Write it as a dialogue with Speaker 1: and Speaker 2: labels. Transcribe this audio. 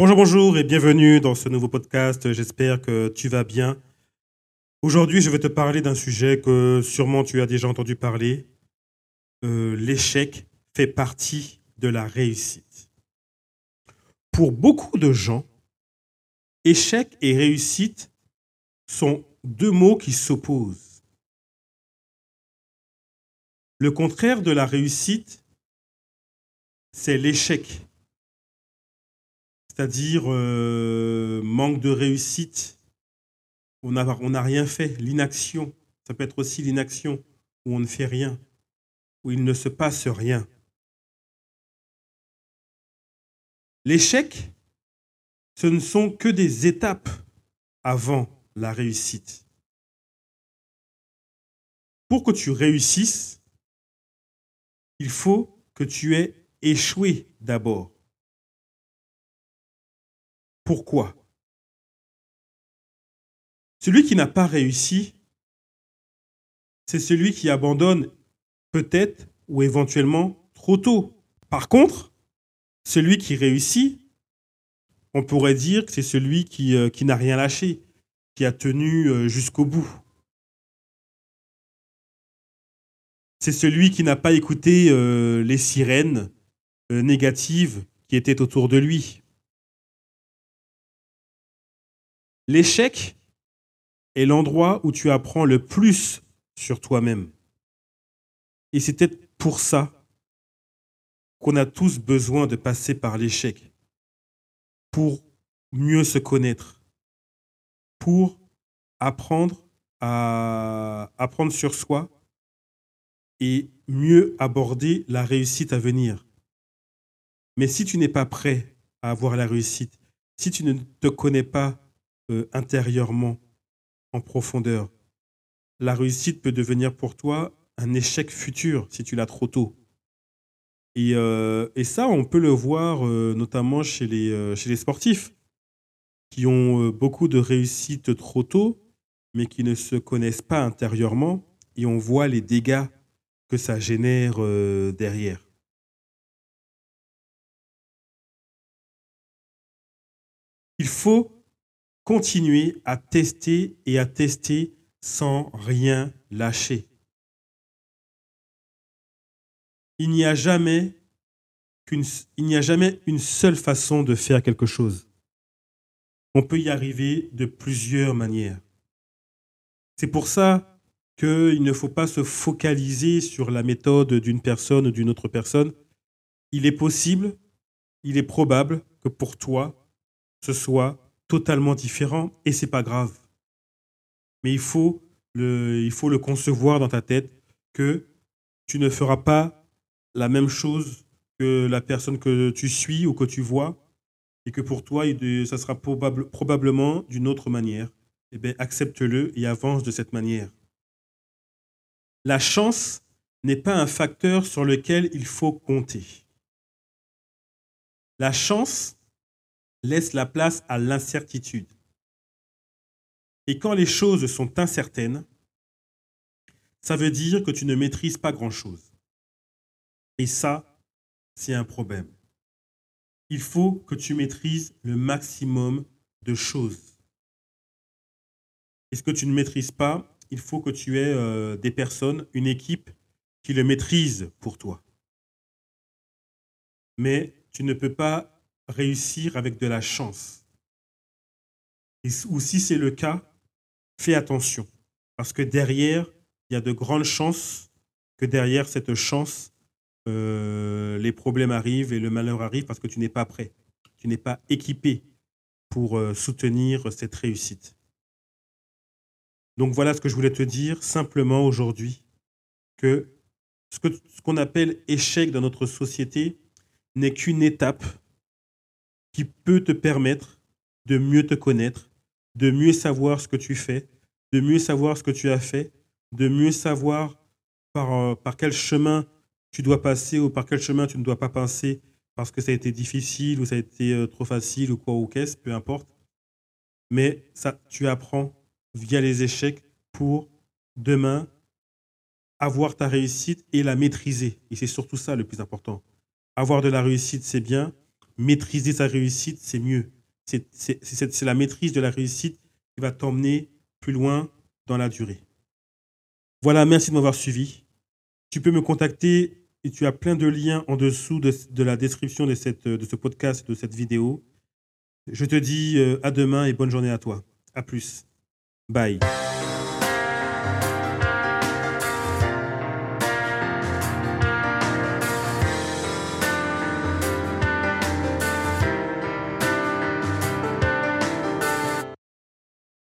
Speaker 1: Bonjour, bonjour et bienvenue dans ce nouveau podcast. J'espère que tu vas bien. Aujourd'hui, je vais te parler d'un sujet que sûrement tu as déjà entendu parler. Euh, L'échec fait partie de la réussite. Pour beaucoup de gens, échec et réussite sont deux mots qui s'opposent. Le contraire de la réussite, c'est l'échec c'est-à-dire euh, manque de réussite. On n'a rien fait, l'inaction. Ça peut être aussi l'inaction où on ne fait rien, où il ne se passe rien. L'échec, ce ne sont que des étapes avant la réussite. Pour que tu réussisses, il faut que tu aies échoué d'abord. Pourquoi? Celui qui n'a pas réussi, c'est celui qui abandonne peut-être ou éventuellement trop tôt. Par contre, celui qui réussit, on pourrait dire que c'est celui qui, euh, n'a rien lâché, qui a tenu euh, jusqu'au bout. C'est celui qui n'a pas écouté euh, les sirènes négatives qui étaient autour de lui. L'échec est l'endroit où tu apprends le plus sur toi-même. Et c'est peut-être pour ça qu'on a tous besoin de passer par l'échec, pour mieux se connaître, pour apprendre à apprendre sur soi et mieux aborder la réussite à venir. Mais si tu n'es pas prêt à avoir la réussite, si tu ne te connais pas euh, intérieurement, en profondeur. La réussite peut devenir pour toi un échec futur si tu l'as trop tôt. Et, euh, ça, on peut le voir euh, notamment chez les, chez les sportifs qui ont beaucoup de réussite trop tôt, mais qui ne se connaissent pas intérieurement, et on voit les dégâts que ça génère derrière. Il faut continuer à tester et à tester sans rien lâcher. Il n'y a jamais il n'y a jamais une seule façon de faire quelque chose. On peut y arriver de plusieurs manières. C'est pour ça qu'il ne faut pas se focaliser sur la méthode d'une personne ou d'une autre personne. Il est possible, il est probable que pour toi, ce soit totalement différent et c'est pas grave. Mais il faut, le, il faut le concevoir dans ta tête que tu ne feras pas la même chose que la personne que tu suis ou que tu vois et que pour toi, ça sera probable, probablement d'une autre manière. Eh bien, accepte-le et avance de cette manière. La chance n'est pas un facteur sur lequel il faut compter. La chance, laisse la place à l'incertitude. Et quand les choses sont incertaines, ça veut dire que tu ne maîtrises pas grand-chose. Et ça, c'est un problème. Il faut que tu maîtrises le maximum de choses. Et ce que tu ne maîtrises pas, il faut que tu aies euh, des personnes, une équipe qui le maîtrise pour toi. Mais tu ne peux pas réussir avec de la chance. ou si c'est le cas, fais attention, parce que derrière, il y a de grandes chances que derrière cette chance, euh, les problèmes arrivent et le malheur arrive parce que tu n'es pas prêt, tu n'es pas équipé pour euh, soutenir cette réussite. Donc voilà ce que je voulais te dire simplement aujourd'hui, que ce qu'on appelle échec dans notre société n'est qu'une étape qui peut te permettre de mieux te connaître, de mieux savoir ce que tu fais, de mieux savoir ce que tu as fait, de mieux savoir par, euh, par quel chemin tu dois passer ou par quel chemin tu ne dois pas passer parce que ça a été difficile ou ça a été euh, trop facile ou quoi ou qu'est-ce, peu importe. Mais ça, tu apprends via les échecs pour demain avoir ta réussite et la maîtriser. Et c'est surtout ça le plus important. Avoir de la réussite, c'est bien, maîtriser sa réussite, c'est mieux. c'est la maîtrise de la réussite qui va t'emmener plus loin dans la durée. Voilà, merci de m'avoir suivi. Tu peux me contacter et tu as plein de liens en dessous de, la description de, cette, de ce podcast, de cette vidéo. Je te dis euh, à demain et bonne journée à toi. À plus. Bye.